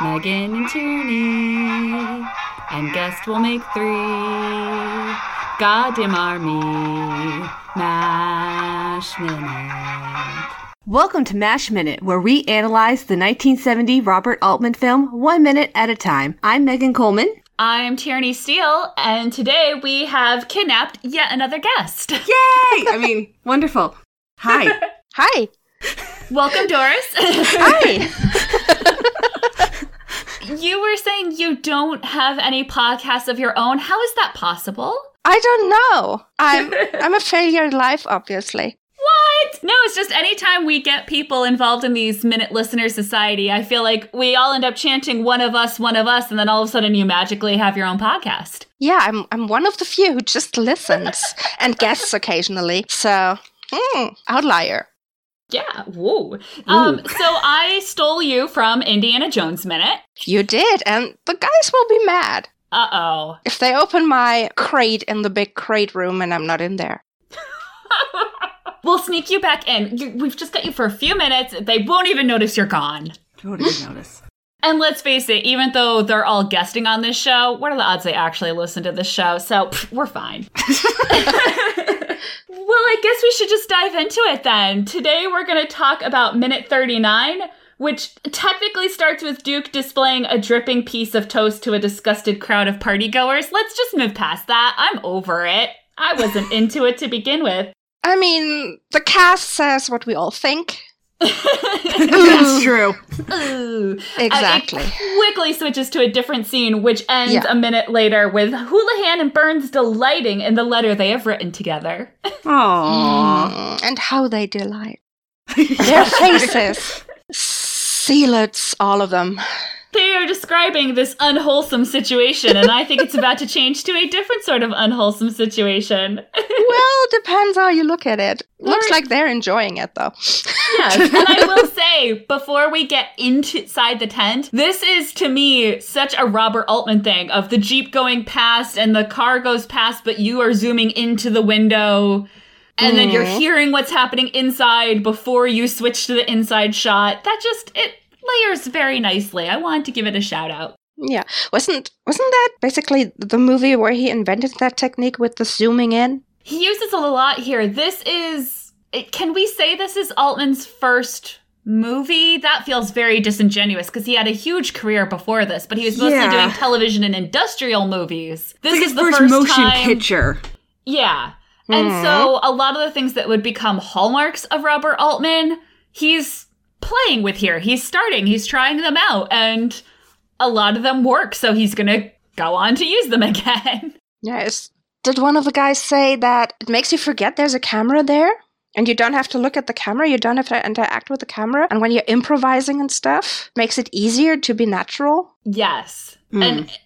Megan and Tierney, and guest will make three. Goddamn army, Mash Minute. Welcome to MASH Minute, where we analyze the 1970 Robert Altman film one minute at a time. I'm Megan Coleman. I'm Tierney Steele, and today we have kidnapped yet another guest. Yay! I mean, wonderful. Hi. Hi. Welcome, Doris. Hi. you were saying you don't have any podcasts of your own. How is that possible? I don't know. I'm I'm a failure in life, obviously. What? No, it's just anytime we get people involved in these Minute Listener Society, I feel like we all end up chanting one of us, one of us, and then all of a sudden you magically have your own podcast. Yeah, I'm I'm one of the few who just listens and guests occasionally. So, mm, outlier. Yeah, whoa. Um, so I stole you from Indiana Jones Minute. You did, and the guys will be mad Uh oh. if they open my crate in the big crate room and I'm not in there. We'll sneak you back in. You, we've just got you for a few minutes. They won't even notice you're gone. Don't even notice. And let's face it, even though they're all guesting on this show, what are the odds they actually listen to this show? So pff, we're fine. I guess we should just dive into it then. Today we're going to talk about minute 39, which technically starts with Duke displaying a dripping piece of toast to a disgusted crowd of partygoers. Let's just move past that. I'm over it. I wasn't into it to begin with. I mean, the cast says what we all think. That's true. Ooh. Exactly. Uh, it quickly switches to a different scene, which ends Yeah. a minute later with Houlihan and Burns delighting in the letter they have written together. Aww. Mm, and how they delight. Their faces. Sealets, all of them. They are describing this unwholesome situation, and I think it's about to change to a different sort of unwholesome situation. Well, depends how you look at it. Looks Right. like they're enjoying it though. Yes, and I will say, before we get inside the tent, this is to me such a Robert Altman thing of the Jeep going past and the car goes past, but you are zooming into the window. And then you're Mhm. hearing what's happening inside before you switch to the inside shot. That just, it layers very nicely. I wanted to give it a shout out. Yeah. Wasn't wasn't that basically the movie where he invented that technique with the zooming in? He uses it a lot here. This is, can we say this is Altman's first movie? That feels very disingenuous because he had a huge career before this, but he was mostly Yeah. doing television and industrial movies. This like is his the first, first motion time. picture. Yeah. And Mhm. so a lot of the things that would become hallmarks of Robert Altman, he's playing with here. He's starting, he's trying them out, and a lot of them work, so he's gonna go on to use them again. Yes. Did one of the guys say that it makes you forget there's a camera there? And you don't have to look at the camera, you don't have to interact with the camera. And when you're improvising and stuff, makes it easier to be natural. Yes. Hmm. And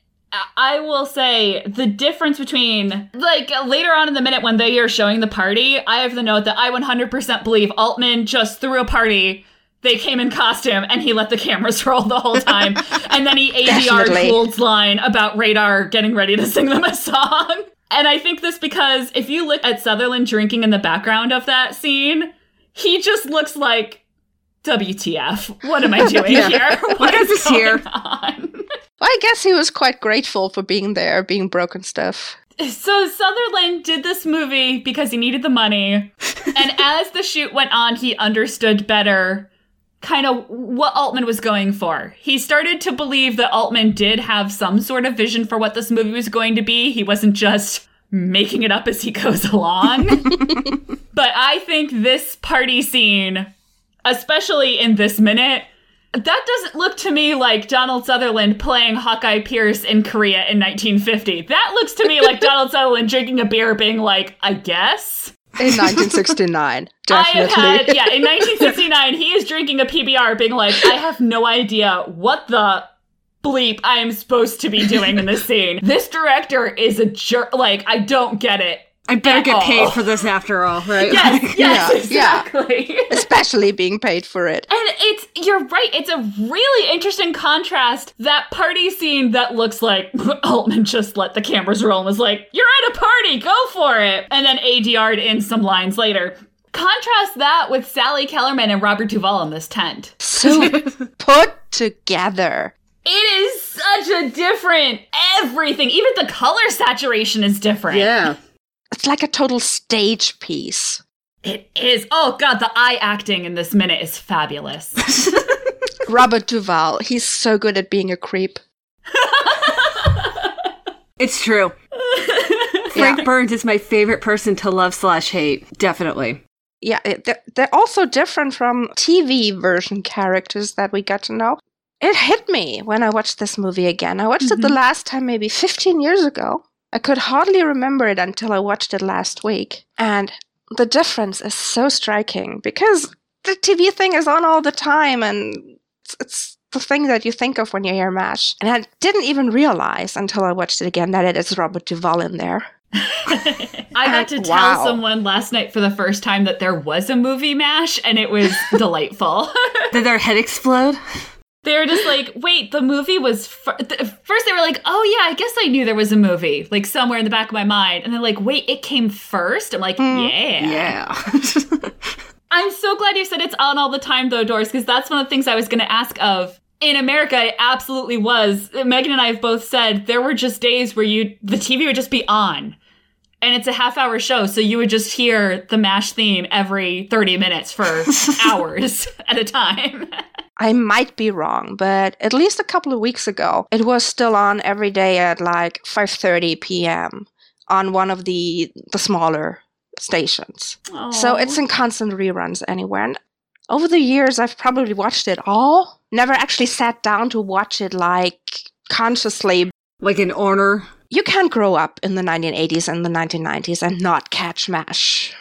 I will say the difference between, like, later on in the minute when they are showing the party, I have the note that I 100% believe Altman just threw a party. They came in costume and he let the cameras roll the whole time. and then he ADR'd Gould's line about Radar getting ready to sing them a song. And I think this because if you look at Sutherland drinking in the background of that scene, he just looks like WTF. What am I doing Yeah. here? What is is this here? on? I guess he was quite grateful for being there, being broken stuff. So Sutherland did this movie because he needed the money. and as the shoot went on, he understood better kind of what Altman was going for. He started to believe that Altman did have some sort of vision for what this movie was going to be. He wasn't just making it up as he goes along. but I think this party scene, especially in this minute, that doesn't look to me like Donald Sutherland playing Hawkeye Pierce in Korea in 1950. That looks to me like Donald Sutherland drinking a beer, being like, I guess. In 1969, I have definitely. had, yeah, in 1969, he is drinking a PBR, being like, I have no idea what the bleep I am supposed to be doing in this scene. This director is a jerk. Like, I don't get it. I better At get all. paid for this after all, right? Yes, yes, Yeah, yeah. exactly. Especially being paid for it. And it's you're right. It's a really interesting contrast. That party scene that looks like Altman just let the cameras roll and was like, "You're at a party, go for it," and then ADR'd in some lines later. Contrast that with Sally Kellerman and Robert Duvall in this tent. So put together. It is such a different everything. Even the color saturation is different. Yeah. It's like a total stage piece. It is. Oh god, the eye acting in this minute is fabulous. Robert Duvall, he's so good at being a creep. It's true. Frank Burns is my favorite person to love slash hate. Definitely. Yeah, they're, they're also different from TV version characters that we got to know. It hit me when I watched this movie again. I watched it the mm-hmm. last time maybe 15 years ago. I could hardly remember it until I watched it last week. And the difference is so striking because the TV thing is on all the time and it's, it's the thing that you think of when you hear MASH. And I didn't even realize until I watched it again that it is Robert Duvall in there. I had to tell Wow. someone last night for the first time that there was a movie mash and it was delightful. Did their head explode? They were just like, wait, the movie was. Fir-. First, they were like, oh, yeah, I guess I knew there was a movie, like somewhere in the back of my mind. And they're like, wait, it came first? I'm like, hmm. yeah. Yeah. I'm so glad you said it's on all the time, though, Doris, because that's one of the things I was going to ask of. In America, it absolutely was. Megan and I have both said there were just days where you the TV would just be on. And it's a half hour show, so you would just hear the MASH theme every 30 minutes for hours at a time. I might be wrong, but at least a couple of weeks ago, it was still on every day at like 5:30 p.m. on one of the the smaller stations. So it's in constant reruns anywhere. And over the years, I've probably watched it all. Never actually sat down to watch it like consciously. like an honor. You can't grow up in the 1980s and the 1990s and not catch MASH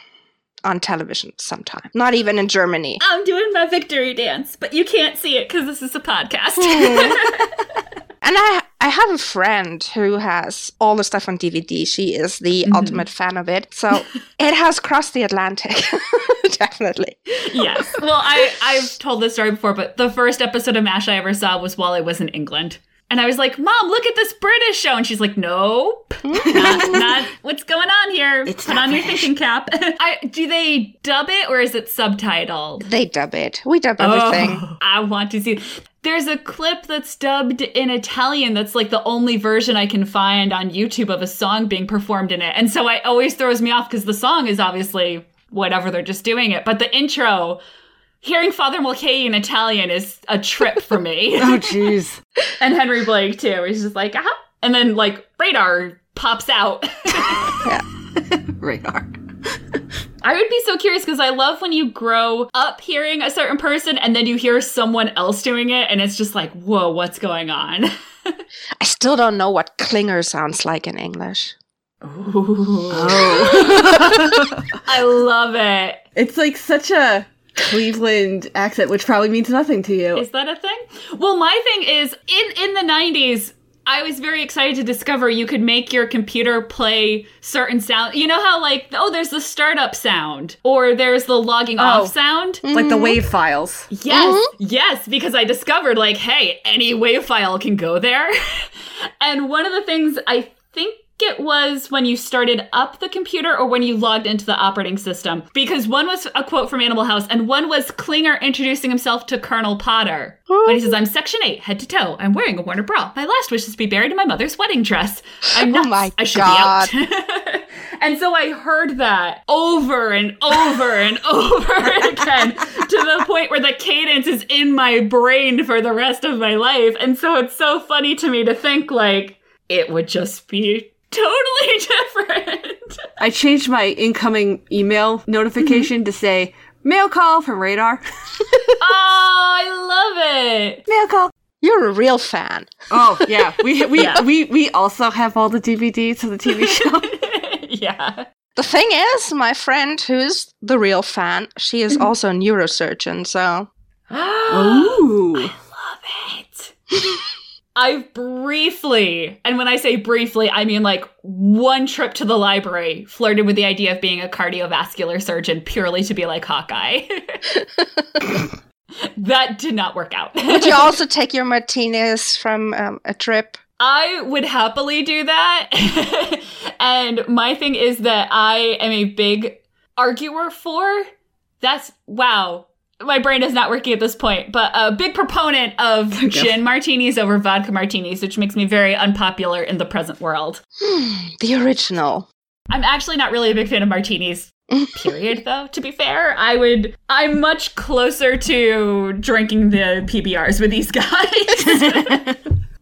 on television sometime. Not even in Germany. I'm doing my victory dance, but you can't see it because this is a podcast. Hmm. And I I have a friend who has all the stuff on DVD. She is the mm-hmm. ultimate fan of it. So it has crossed the Atlantic. Definitely. yes. Well, I I've told this story before, but the first episode of MASH I ever saw was while I was in England. And I was like, Mom, look at this British show. And she's like, Nope. Hmm? not, not what's going on here. It's Put on your thinking cap. I, do they dub it or is it subtitled? They dub it. We dub everything. Oh, I want to see. There's a clip that's dubbed in Italian that's like the only version I can find on YouTube of a song being performed in it. And so it always throws me off because the song is obviously whatever, they're just doing it. But the intro, hearing Father Mulcahy in Italian is a trip for me. Oh, jeez. and Henry Blake too. He's just like, ah. And then like radar pops out. Radar. I would be so curious because I love when you grow up hearing a certain person and then you hear someone else doing it and it's just like, whoa, what's going on? I still don't know what Klinger sounds like in English. Oh. I love it. it's like such a Cleveland accent, which probably means nothing to you. Is that a thing? Well, my thing is in in the 90s I was very excited to discover you could make your computer play certain sound. You know how like oh there's the startup sound or there's the logging Oh. off sound? like the mm-hmm. wave files. Yes, mm-hmm. yes, because I discovered like, hey, any WAV file can go there. and one of the things I think it was when you started up the computer or when you logged into the operating system, because one was a quote from Animal House and one was Klinger introducing himself to Colonel Potter. When he says, I'm section 8, head to toe. I'm wearing a Warner bra. My last wish is to be buried in my mother's wedding dress. I'm oh nuts. my I should God. be out. and so I heard that over and over and over again to the point where the cadence is in my brain for the rest of my life. And so it's so funny to me to think like it would just be totally different. I changed my incoming email notification mm-hmm. to say mail call from Radar. oh, I love it. mail call. You're a real fan. Oh yeah, we we Yeah. we we also have all the DVDs of the TV show. yeah. The thing is, my friend who's the real fan, she is mm-hmm. also a neurosurgeon, so Ooh, I love it. I've briefly, and when I say briefly, I mean like one trip to the library, flirted with the idea of being a cardiovascular surgeon purely to be like Hawkeye. that did not work out. Would you also take your Martinez from um, a trip? I would happily do that. and my thing is that I am a big arguer for that's wow. My brain is not working at this point, but a big proponent of gin martinis over vodka martinis, which makes me very unpopular in the present world. Hmm, the original. I'm actually not really a big fan of martinis. Period, though, to be fair. I would, I'm much closer to drinking the PBRs with these guys.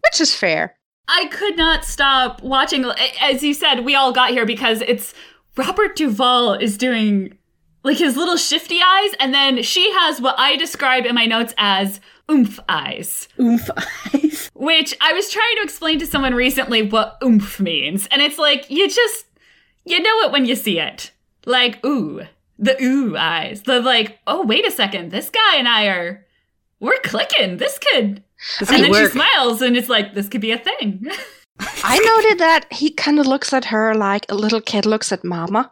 Which is fair. I could not stop watching. As you said, we all got here because it's Robert Duvall is doing like his little shifty eyes, and then she has what I describe in my notes as oomph eyes. Oomph eyes. Which I was trying to explain to someone recently what oomph means. And it's like, you just, you know it when you see it. Like, ooh, the ooh eyes. The like, oh, wait a second, this guy and I are, we're clicking. This could, This and then work. she smiles and it's like, this could be a thing. I noted that he kind of looks at her like a little kid looks at mama.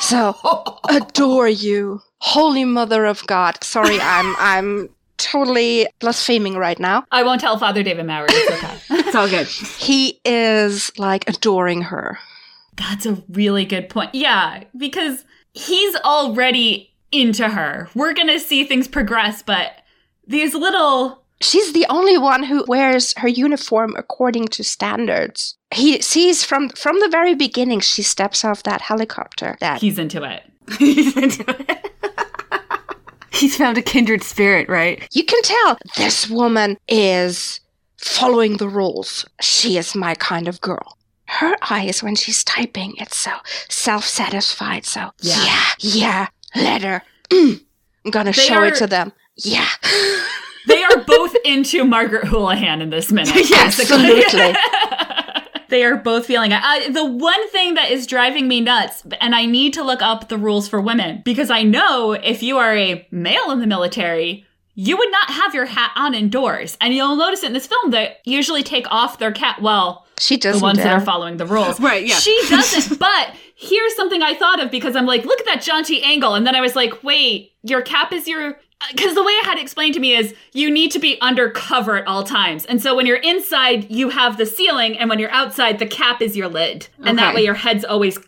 So, adore you, holy mother of God. Sorry, I'm I'm totally blaspheming right now. I won't tell Father David Maurer. It's okay. It's all good. He is like adoring her. That's a really good point. Yeah, because he's already into her. We're going to see things progress, but these little. She's the only one who wears her uniform according to standards. He sees from from the very beginning she steps off that helicopter that He's into it. He's into it. He's found a kindred spirit, right? you can tell this woman is following the rules. She is my kind of girl. Her eyes when she's typing, it's so self-satisfied. So Yeah. yeah, yeah, let her. Mm. I'm gonna They show are- it to them. Yeah. They are both into Margaret Houlihan in this minute. Yes, absolutely. they are both feeling it. I, the one thing that is driving me nuts, and I need to look up the rules for women because I know if you are a male in the military, you would not have your hat on indoors. And you'll notice in this film that usually take off their cap. Well, She the doesn't. ones that are uh, following the rules. Right, yeah. She doesn't. but here's something I thought of because I'm like, look at that jaunty angle. And then I was like, wait, your cap is your. Because the way it had it explained to me is you need to be undercover at all times. And so when you're inside, you have the ceiling. And when you're outside, the cap is your lid. And that way your head's always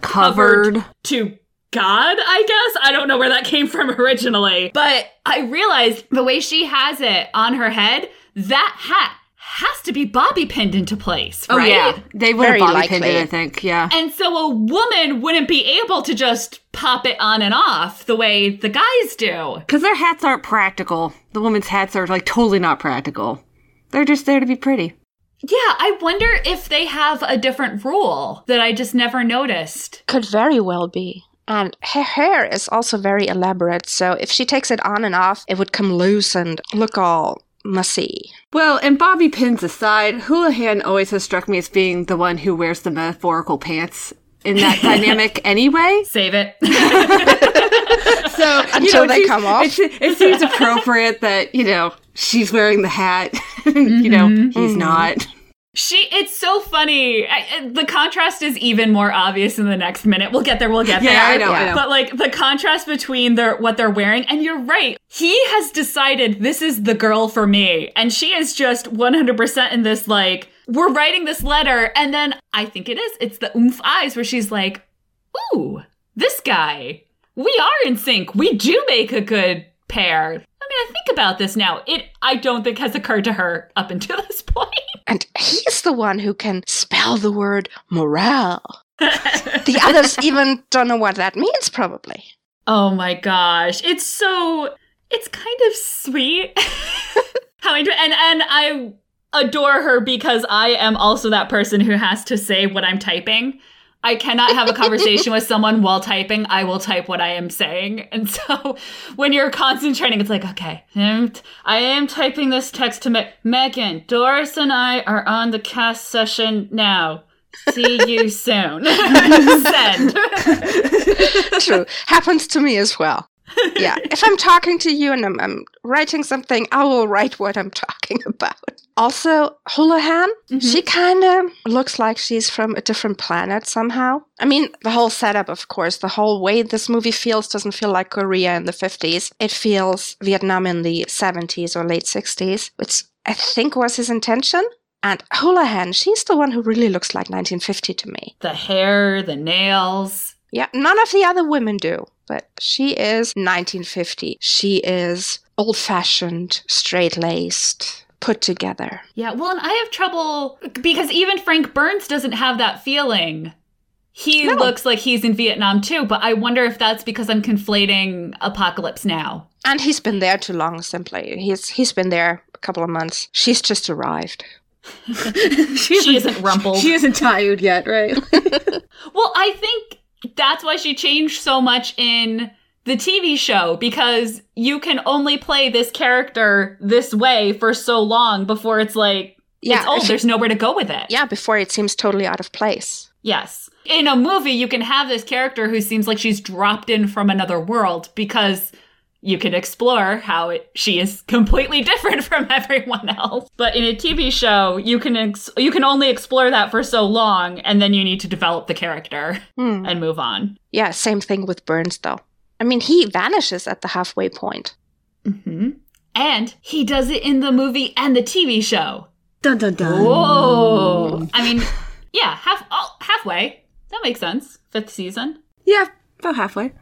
Covered. covered to God, I guess. I don't know where that came from originally. But I realized the way she has it on her head, that hat has to be bobby pinned into place, Oh yeah, they would Very have bobby pinned it. I think. Yeah. And so a woman wouldn't be able to just pop it on and off the way the guys do. Because their hats aren't practical. The women's hats are like totally not practical. They're just there to be pretty. Yeah, I wonder if they have a different rule that I just never noticed. Could very well be. And her hair is also very elaborate, so if she takes it on and off, it would come loose and look all mussy. Well, and bobby pins aside, Houlihan always has struck me as being the one who wears the metaphorical pants in that dynamic anyway. Save it. So Until it they come off. It, it seems appropriate that you know she's wearing the hat. you know mm-hmm. he's mm-hmm. not. She, it's so funny. I, the contrast is even more obvious in the next minute. We'll get there. We'll get Yeah, there. I know, I know. But like the contrast between their what they're wearing, and you're right. He has decided this is the girl for me, and she is just 100% in this. Like we're writing this letter, and then I think it is. It's the oomph eyes where she's like, "Ooh, this guy. We are in sync. We do make a good pair." I think about this now. It I don't think has occurred to her up until this point. And he's the one who can spell the word morale. The others even don't know what that means, probably. Oh my gosh. It's so it's kind of sweet. How I do and and I adore her because I am also that person who has to say what I'm typing. I cannot have a conversation with someone while typing. I will type what I am saying. And so when you're concentrating, it's like, okay, t- I am typing this text to Me- Megan. Doris and I are on the cast session now. See you soon. Send. True. Happens to me as well. Yeah, if I'm talking to you and I'm, I'm, writing something, I will write what I'm talking about. Also, Houlihan, mm-hmm. she kind of looks like she's from a different planet somehow. I mean, the whole setup, of course, the whole way this movie feels doesn't feel like Korea in the 50s. It feels Vietnam in the 70s or late 60s, which I think was his intention. And Houlihan, she's the one who really looks like 1950 to me. The hair, the nails. Yeah, none of the other women do but she is 1950. She is old fashioned, straight laced, put together. Yeah, well, and I have trouble because even Frank Burns doesn't have that feeling. He no. looks like he's in Vietnam too, but I wonder if that's because I'm conflating Apocalypse Now. And he's been there too long, simply. He's he's been there a couple of months. She's just arrived. she, she isn't rumpled. She isn't tired yet, right? well, I think that's why she changed so much in the TV show because you can only play this character this way for so long before it's like yeah, it's old. There's nowhere to go with it. Yeah, before it seems totally out of place. Yes. In a movie, you can have this character who seems like she's dropped in from another world because you can explore how it, she is completely different from everyone else. But in a TV show, you can ex- you can only explore that for so long, and then you need to develop the character hmm. and move on. Yeah, same thing with Burns, though. I mean, he vanishes at the halfway point. Mm-hmm. And he does it in the movie and the TV show. Dun dun dun. Whoa! I mean, yeah, half oh, halfway. That makes sense. Fifth season. Yeah, about halfway.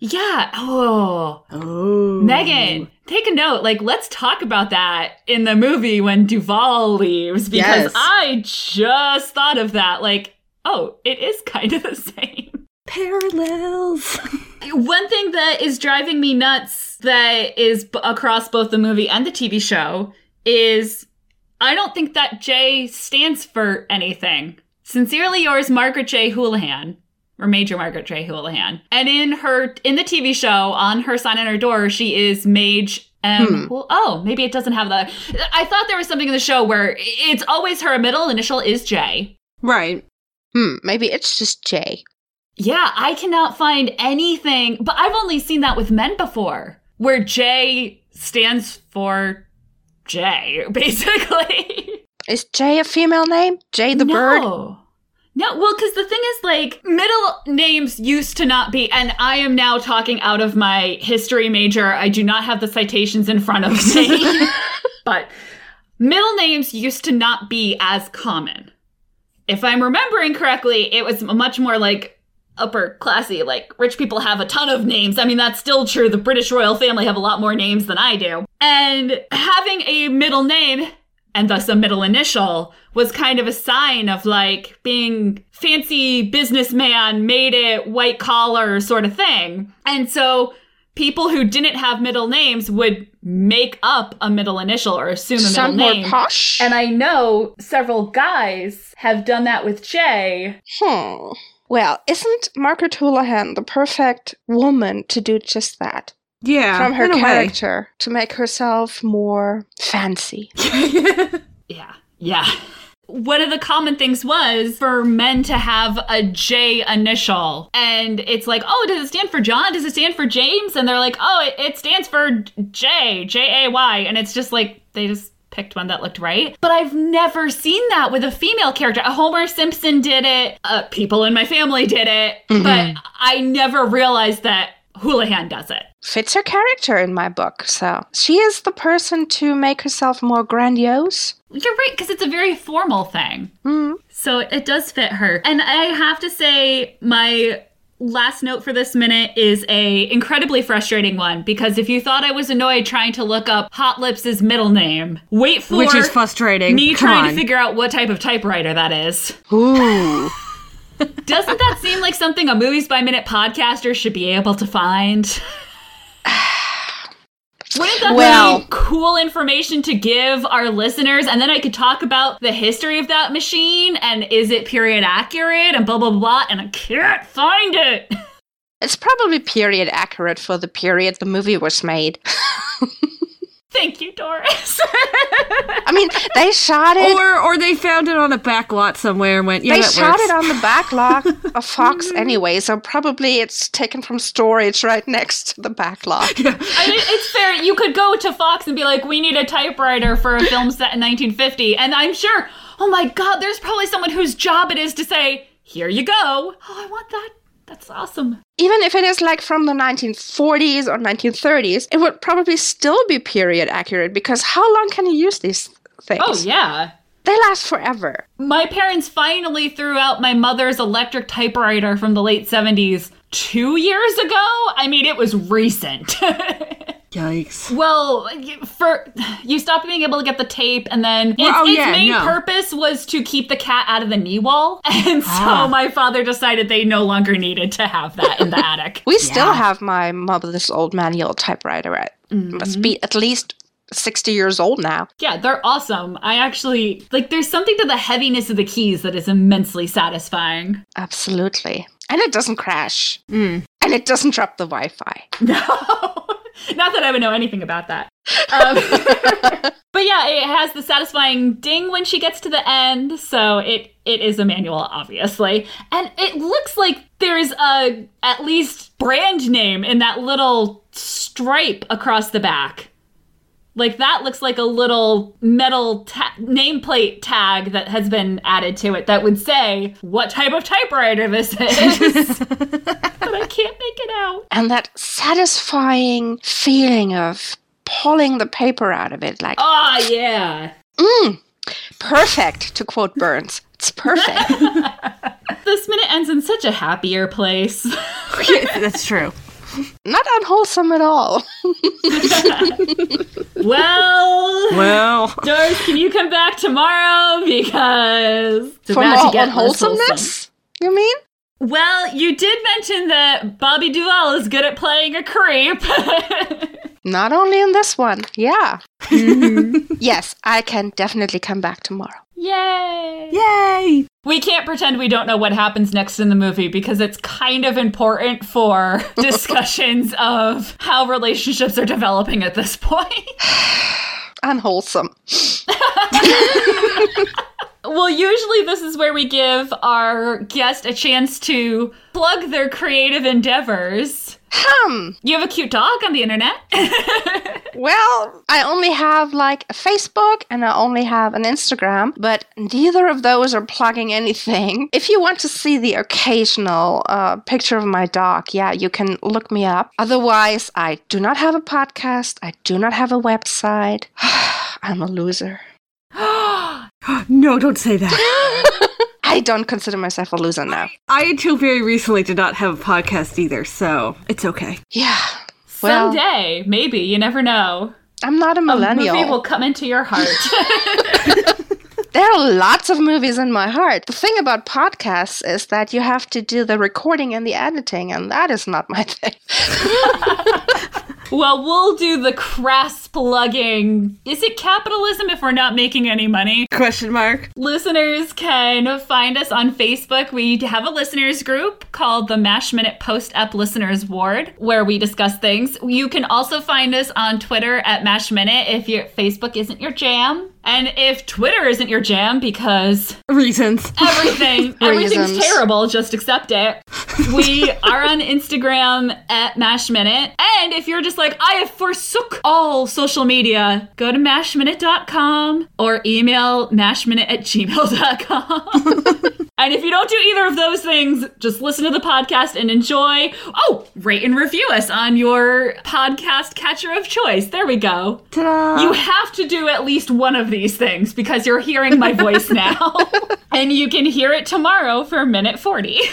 Yeah. Oh. Oh. Megan, take a note. Like, let's talk about that in the movie when Duvall leaves because yes. I just thought of that. Like, oh, it is kind of the same. Parallels. One thing that is driving me nuts that is b- across both the movie and the TV show is I don't think that J stands for anything. Sincerely yours, Margaret J. Houlihan or Major Margaret J. Houlihan. And in her in the TV show, on her sign on her door, she is Mage M. Hmm. Well, oh, maybe it doesn't have that. I thought there was something in the show where it's always her middle initial is J. Right. Hmm. Maybe it's just J. Yeah, I cannot find anything, but I've only seen that with men before, where J stands for J, basically. Is J a female name? J the no. bird? No, well, because the thing is, like, middle names used to not be, and I am now talking out of my history major. I do not have the citations in front of me. but middle names used to not be as common. If I'm remembering correctly, it was much more like upper classy, like rich people have a ton of names. I mean, that's still true. The British royal family have a lot more names than I do. And having a middle name and thus a middle initial was kind of a sign of like being fancy businessman, made it white collar sort of thing. And so people who didn't have middle names would make up a middle initial or assume a Some middle name. More posh. And I know several guys have done that with Jay. Hmm. Well, isn't Margaret Houlihan the perfect woman to do just that? Yeah. From her character way. to make herself more fancy. yeah. Yeah. One of the common things was for men to have a J initial. And it's like, oh, does it stand for John? Does it stand for James? And they're like, oh, it, it stands for J, J A Y. And it's just like, they just picked one that looked right. But I've never seen that with a female character. Homer Simpson did it, uh, people in my family did it, mm-hmm. but I never realized that Houlihan does it. Fits her character in my book, so she is the person to make herself more grandiose. You're right, because it's a very formal thing. Mm-hmm. So it does fit her. And I have to say, my last note for this minute is a incredibly frustrating one because if you thought I was annoyed trying to look up Hot Lips' middle name, wait for which is frustrating. Me Come trying on. to figure out what type of typewriter that is. Ooh. Doesn't that seem like something a movies by minute podcaster should be able to find? Wouldn't that well, be cool information to give our listeners? And then I could talk about the history of that machine and is it period accurate and blah, blah, blah. And I can't find it. It's probably period accurate for the period the movie was made. Thank you, Doris. I mean, they shot it. Or or they found it on a back lot somewhere and went, yeah, they that shot works. it on the back lot of Fox anyway, so probably it's taken from storage right next to the back lot. I mean, it's fair. You could go to Fox and be like, "We need a typewriter for a film set in 1950," and I'm sure. Oh my God, there's probably someone whose job it is to say, "Here you go." Oh, I want that. That's awesome. Even if it is like from the 1940s or 1930s, it would probably still be period accurate because how long can you use these things? Oh yeah. They last forever. My parents finally threw out my mother's electric typewriter from the late 70s two years ago. I mean, it was recent. Yikes. well, y- for you stopped being able to get the tape, and then its, Well, oh, its yeah, main no. purpose was to keep the cat out of the knee wall, and so Ah. my father decided they no longer needed to have that in the attic. We still have my mother's old manual typewriter. It must be at least 60 years old now. Yeah, they're awesome. I actually like. There's something to the heaviness of the keys that is immensely satisfying. Absolutely. And it doesn't crash. And it doesn't drop the Wi Fi. No, not that I would know anything about that. Um, but yeah, it has the satisfying ding when she gets to the end, so it it is a manual, obviously, and it looks like there's a at least brand name in that little stripe across the back. Like that looks like a little metal ta- nameplate tag that has been added to it that would say what type of typewriter this is. but I can't make it out. And that satisfying feeling of pulling the paper out of it, like, Oh yeah. mm, perfect, to quote Burns. It's perfect. This minute ends in such a happier place. That's true. Not unwholesome at all. well, Well, Doris, can you come back tomorrow because it's For about more to get less wholesome. unwholesomeness, you mean? Well, you did mention that Bobby Duvall is good at playing a creep. Not only in this one, yeah. Mm-hmm. yes, I can definitely come back tomorrow. Yay! yay! We can't pretend we don't know what happens next in the movie because it's kind of important for discussions of how relationships are developing at this point. Unwholesome. Well, usually this is where we give our guest a chance to plug their creative endeavors. Hmm. You have a cute dog on the internet. Well, I only have like a Facebook and I only have an Instagram, but neither of those are plugging anything. If you want to see the occasional uh, picture of my dog, yeah, you can look me up. Otherwise, I do not have a podcast. I do not have a website. I'm a loser. No, don't say that. I don't consider myself a loser now. I, until very recently, did not have a podcast either, so it's okay. Yeah. Well, Someday, maybe, you never know. I'm not a millennial. A movie will come into your heart. There are lots of movies in my heart. The thing about podcasts is that you have to do the recording and the editing, and that is not my thing. well, we'll do the crass plugging. Is it capitalism if we're not making any money? Question mark. Listeners can find us on Facebook. We have a listeners group called the Mash Minute Post Op Listeners Ward where we discuss things. You can also find us on Twitter at Mash Minute if your Facebook isn't your jam. And if Twitter isn't your jam because Reasons. everything everything's terrible, just accept it. We are on Instagram at Mash Minute. And if you're just like, I have forsook all social media, go to mashminute.com or email mashminute at gmail.com. and if you don't do either of those things, just listen to the podcast and enjoy. Oh, rate and review us on your podcast catcher of choice. There we go. Ta-da! You have to do at least one of these things because you're hearing my voice now. and you can hear it tomorrow for minute 40.